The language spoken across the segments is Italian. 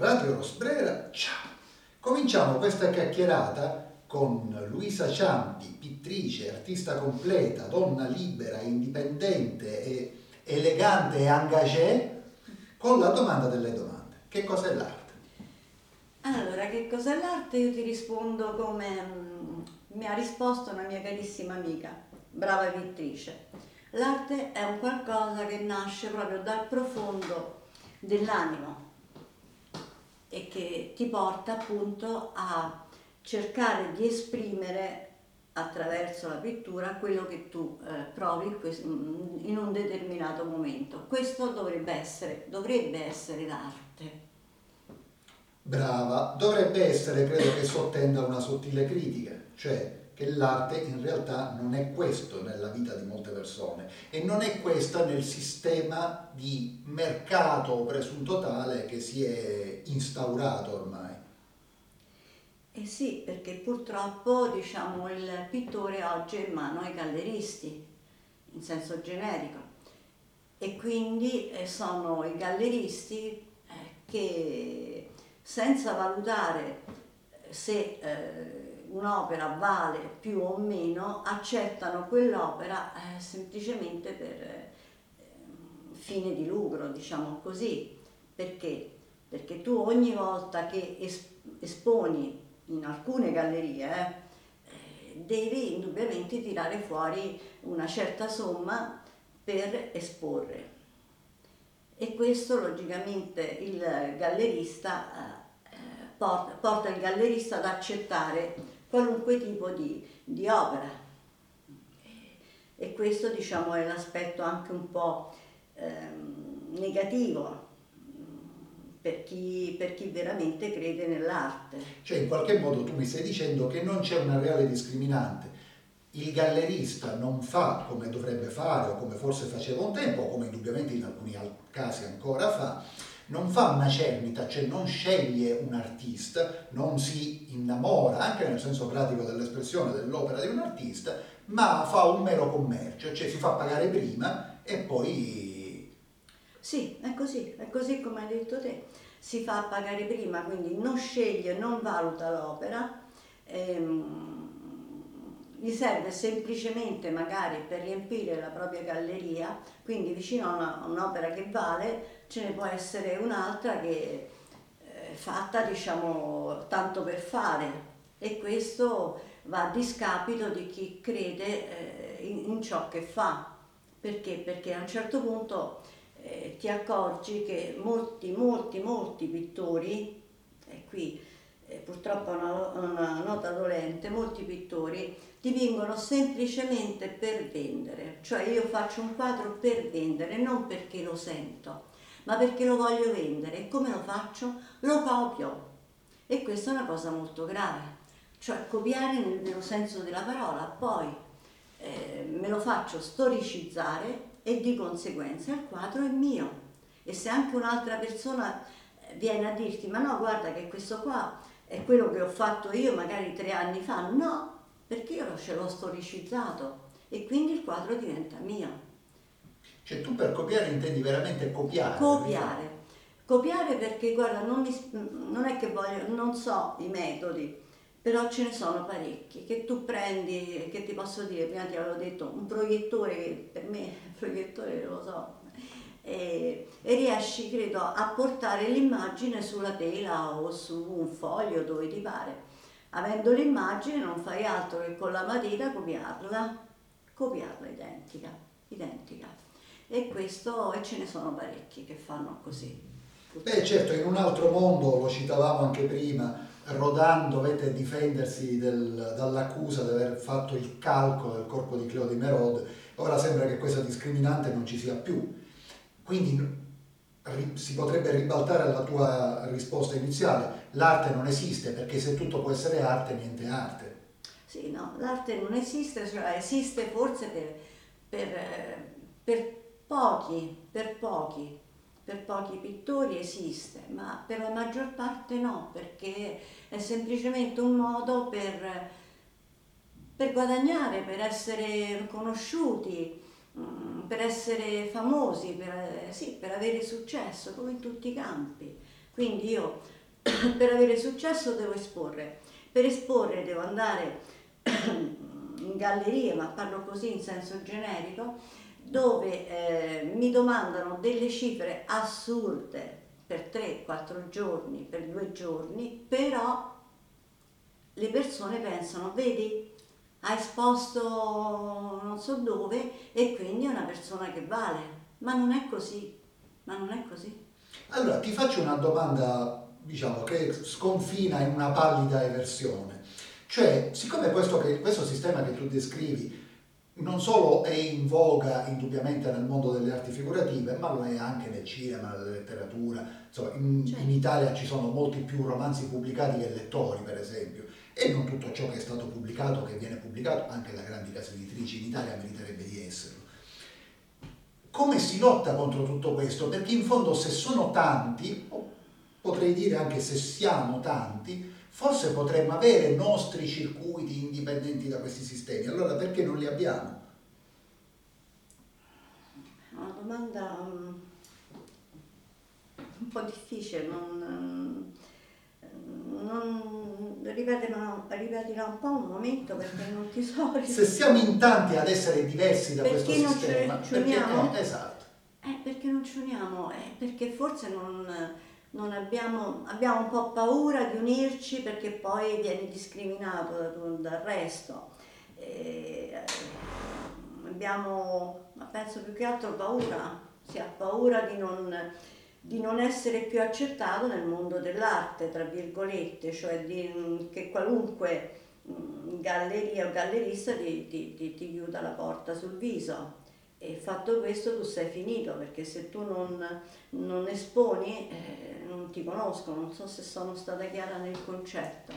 Radio Rosbrera, ciao! Cominciamo questa chiacchierata con Luisa Ciampi, pittrice, artista completa, donna libera, indipendente, e elegante e engagée, con la domanda delle domande. Che cos'è l'arte? Allora, che cos'è l'arte? Io ti rispondo come mm, mi ha risposto una mia carissima amica, brava pittrice. L'arte è un qualcosa che nasce proprio dal profondo dell'animo e che ti porta appunto a cercare di esprimere attraverso la pittura quello che tu eh, provi in un determinato momento. Questo dovrebbe essere, dovrebbe essere l'arte. Brava, dovrebbe essere, credo che sottenda una sottile critica, cioè che l'arte in realtà non è questo nella vita di molte persone e non è questa nel sistema di mercato presunto tale che si è instaurato ormai. Eh sì, perché purtroppo diciamo, il pittore oggi è in mano ai galleristi, in senso generico, e quindi eh, sono i galleristi eh, che senza valutare se eh, un'opera vale più o meno, accettano quell'opera eh, semplicemente per eh, fine di lucro, diciamo così. Perché? Perché tu ogni volta che esponi in alcune gallerie, eh, devi indubbiamente tirare fuori una certa somma per esporre. E questo logicamente il gallerista eh, porta, porta, il gallerista ad accettare qualunque tipo di, di opera. E questo diciamo è l'aspetto anche un po' ehm, negativo per chi, per chi, veramente crede nell'arte. Cioè in qualche modo tu mi stai dicendo che non c'è una reale discriminante. Il gallerista non fa come dovrebbe fare o come forse faceva un tempo, o come indubbiamente in alcuni casi ancora fa, non fa una cernita, cioè non sceglie un artista, non si innamora, anche nel senso pratico dell'espressione dell'opera di un artista, ma fa un mero commercio, cioè si fa pagare prima e poi sì, è così, è così come hai detto te. Si fa pagare prima, quindi non sceglie, non valuta l'opera, ehm, gli serve semplicemente magari per riempire la propria galleria, quindi vicino a, una, un'opera che vale ce ne può essere un'altra che è fatta diciamo tanto per fare e questo va a discapito di chi crede eh, in, in ciò che fa. Perché? Perché a un certo punto eh, ti accorgi che molti, molti, molti pittori, e qui eh, purtroppo una, una nota dolente, molti pittori dipingono semplicemente per vendere, cioè io faccio un quadro per vendere, non perché lo sento, ma perché lo voglio vendere. E come lo faccio? Lo copio. E questa è una cosa molto grave, cioè copiare nel senso della parola, poi eh, me lo faccio storicizzare e di conseguenza il quadro è mio. E se anche un'altra persona eh, viene a dirti ma no guarda che questo qua è quello che ho fatto io magari tre anni fa, no, perché io ce l'ho storicizzato e quindi il quadro diventa mio. Cioè tu per copiare intendi veramente copiare? Copiare. Copiare perché guarda, non, mi, non è che voglio, non so i metodi, però ce ne sono parecchi che tu prendi, che ti posso dire, prima ti avevo detto, un proiettore che per me proiettore lo so, e, e, riesci credo a portare l'immagine sulla tela o su un foglio dove ti pare. Avendo l'immagine non fai altro che con la matita copiarla, copiarla identica, identica. E questo, e ce ne sono parecchi che fanno così. Beh certo, in un altro mondo, lo citavamo anche prima, Rodin dovette difendersi del, dall'accusa di aver fatto il calcolo del corpo di Cleo di Merode, ora sembra che questa discriminante non ci sia più. Quindi si potrebbe ribaltare alla tua risposta iniziale, l'arte non esiste perché se tutto può essere arte, niente arte. Sì, no, l'arte non esiste, cioè esiste forse per, per, per pochi, per pochi, per pochi pittori esiste, ma per la maggior parte no, perché è semplicemente un modo per, per guadagnare, per essere conosciuti, mm, per essere famosi, per, sì, per avere successo, come in tutti i campi. Quindi io per avere successo devo esporre, per esporre devo andare in gallerie, ma parlo così in senso generico, dove eh, mi domandano delle cifre assurde per 3-4 giorni, per 2 giorni, però le persone pensano, vedi, ha esposto non so dove e quindi è una persona che vale, ma non è così, ma non è così. Allora ti faccio una domanda, diciamo, che sconfina in una pallida eversione. Cioè, siccome questo, che, questo sistema che tu descrivi non solo è in voga indubbiamente nel mondo delle arti figurative, ma lo è anche nel cinema, nella letteratura. Insomma, in, certo. in, Italia ci sono molti più romanzi pubblicati che lettori, per esempio, e non tutto ciò che è stato pubblicato, che viene pubblicato, anche da grandi case editrici in Italia meriterebbe di esserlo. Come si lotta contro tutto questo? Perché in fondo se sono tanti, potrei dire anche se siamo tanti, forse potremmo avere nostri circuiti indipendenti da questi sistemi. Allora perché non li abbiamo? Una domanda mm, un po' difficile, non, non ripeterla, ripeterla un po' un momento perché non ti so. Se siamo in tanti ad essere diversi da perché questo sistema, ci uniamo? Eh, esatto. Eh, perché non ci uniamo? Eh, perché forse non non abbiamo, abbiamo un po' paura di unirci perché poi vieni discriminato dal resto. E, eh, abbiamo, ma penso più che altro paura, si ha paura di non, di non essere più accettato nel mondo dell'arte, tra virgolette, cioè di, che qualunque mm, galleria o gallerista ti, ti, ti, ti chiuda la porta sul viso. E fatto questo tu sei finito perché se tu non, non esponi eh, non ti conoscono, non so se sono stata chiara nel concetto.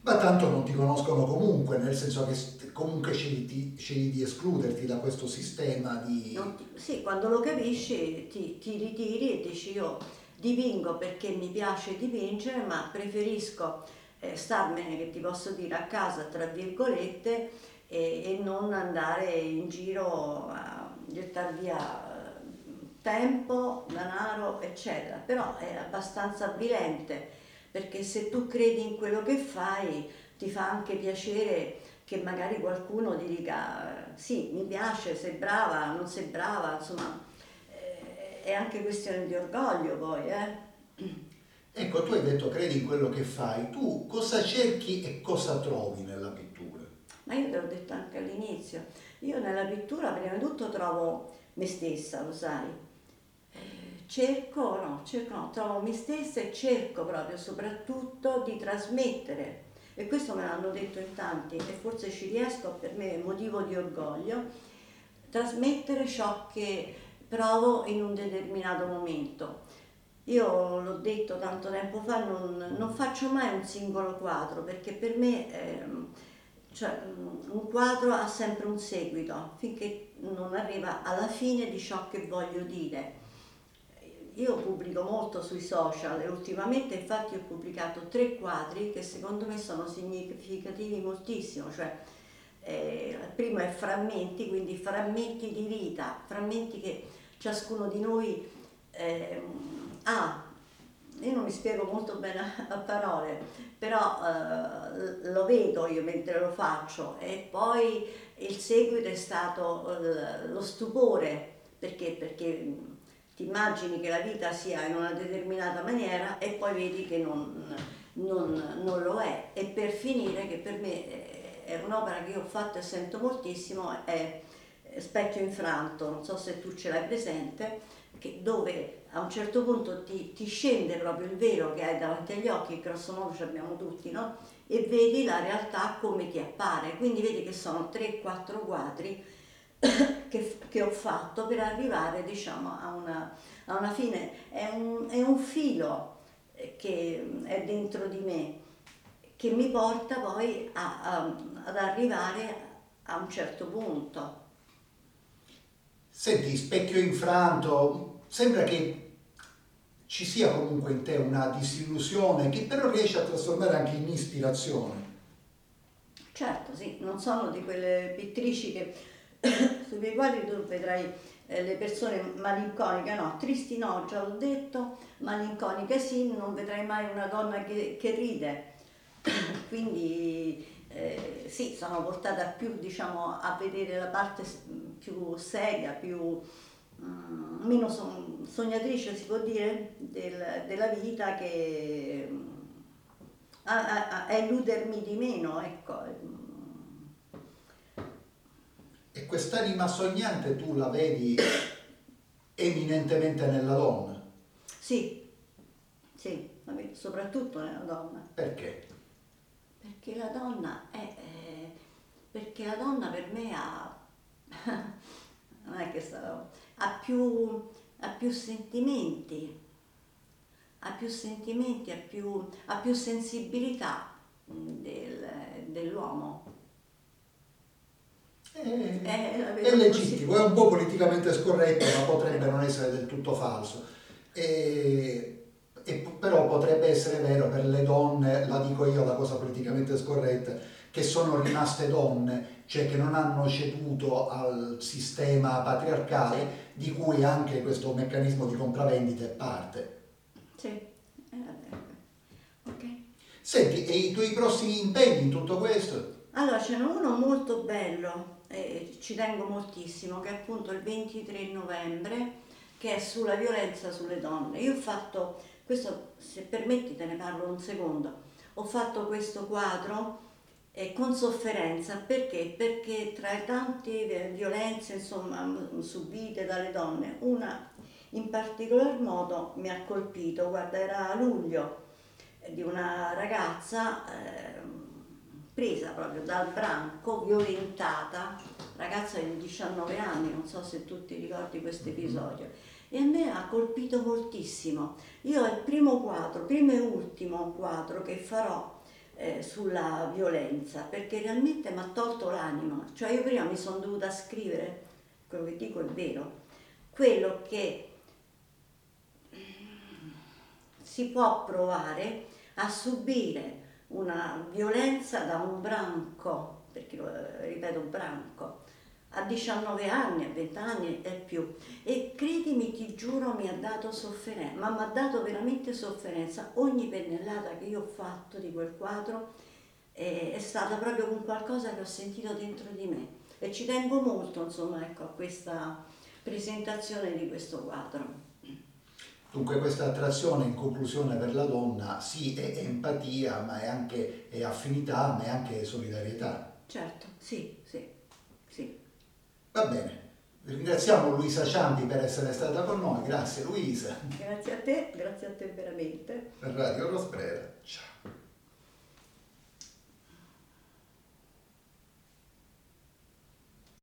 Ma tanto non ti conoscono comunque, nel senso che comunque scegli, scegli di escluderti da questo sistema di... Ti, sì, quando lo capisci ti, ti ritiri e dici io dipingo perché mi piace dipingere, ma preferisco eh, starmene, che ti posso dire, a casa, tra virgolette, e, e non andare in giro a gettare via eh, tempo, denaro, eccetera. Però è abbastanza avvilente perché se tu credi in quello che fai ti fa anche piacere che magari qualcuno ti dica sì, mi piace, sei brava, non sei brava, insomma eh, è anche questione di orgoglio poi. Eh? Ecco, tu hai detto credi in quello che fai, tu cosa cerchi e cosa trovi nella pittura? Ma io te l'ho detto anche all'inizio, io nella pittura prima di tutto trovo me stessa, lo sai. Eh, cerco, no, cerco, no, trovo me stessa e cerco proprio soprattutto di trasmettere, e questo me l'hanno detto in tanti e forse ci riesco, per me è motivo di orgoglio, trasmettere ciò che provo in un determinato momento. Io l'ho detto tanto tempo fa, non, non faccio mai un singolo quadro perché per me... Eh, cioè, mm, un quadro ha sempre un seguito finché non arriva alla fine di ciò che voglio dire. Io pubblico molto sui social e ultimamente infatti ho pubblicato tre quadri che secondo me sono significativi moltissimo, cioè eh, il primo è frammenti, quindi frammenti di vita, frammenti che ciascuno di noi eh, ha io non mi spiego molto bene a parole, però eh, lo vedo io mentre lo faccio e poi il seguito è stato eh, lo stupore, perché? Perché ti immagini che la vita sia in una determinata maniera e poi vedi che non, non, non lo è. E per finire, che per me è un'opera che io ho fatto e sento moltissimo, è Specchio infranto, non so se tu ce l'hai presente, che, dove a un certo punto ti, ti, scende proprio il velo che hai davanti agli occhi, grosso modo ce l'abbiamo tutti, no? E vedi la realtà come ti appare. Quindi vedi che sono 3-4 quadri che, che, ho fatto per arrivare diciamo, a, una, a una fine. È un, è un filo che è dentro di me che mi porta poi a, a, ad arrivare a un certo punto. Senti, specchio infranto, sembra che ci sia comunque in te una disillusione che però riesce a trasformare anche in ispirazione. Certo, sì, non sono di quelle pittrici che, sui quadri tu vedrai eh, le persone malinconiche no, tristi no, già l'ho detto, malinconiche sì, non vedrai mai una donna che, che ride. Quindi eh, sì, sono portata più diciamo, a vedere la parte più seria, più mm, meno sognatrice si può dire del, della vita che a, a, a, illudermi di meno, ecco. E quest'anima sognante tu la vedi eminentemente nella donna? Sì, sì, soprattutto nella donna. Perché? Perché la donna è... Eh, perché la donna per me ha... non è che sta, ha più, ha più sentimenti, ha più sentimenti, ha più, ha più sensibilità del, dell'uomo. È, è, è legittimo, è un po' politicamente scorretto, ma potrebbe non essere del tutto falso. E, e, però potrebbe essere vero per le donne, la dico io la cosa politicamente scorretta, che sono rimaste donne, cioè che non hanno ceduto al sistema patriarcale di cui anche questo meccanismo di compravendita è parte. Sì, eh, ok. Senti, e i tuoi prossimi impegni in tutto questo? Allora, ce n'è uno molto bello, eh, ci tengo moltissimo, che è appunto il 23 novembre, che è sulla violenza sulle donne. Io ho fatto, questo se permetti te ne parlo un secondo, ho fatto questo quadro eh, con sofferenza. Perché? Perché tra le tante violenze insomma, subite dalle donne, una in particolar modo mi ha colpito, guarda, era a luglio eh, di una ragazza eh, presa proprio dal branco, violentata, ragazza di 19 anni, non so se tu ti ricordi questo episodio, e a me ha colpito moltissimo. Io è il primo quadro, primo e ultimo quadro che farò eh, sulla violenza, perché realmente mi ha tolto l'anima, cioè io prima mi sono dovuta scrivere, quello che dico è vero, quello che si può provare a subire una violenza da un branco, perché ripeto branco, a 19 anni, a 20 anni e più. E credimi, ti giuro, mi ha dato sofferenza, ma mi ha dato veramente sofferenza. Ogni pennellata che io ho fatto di quel quadro è, è stata proprio un qualcosa che ho sentito dentro di me. E ci tengo molto, insomma, ecco, a questa presentazione di questo quadro. Dunque questa attrazione in conclusione per la donna sì è empatia, ma è anche è affinità, ma è anche solidarietà. Certo, sì, sì, sì. Va bene. Ringraziamo Luisa Ciampi per essere stata con noi, grazie Luisa. Grazie a te, grazie a te veramente. Per Radio Rosbrera, ciao.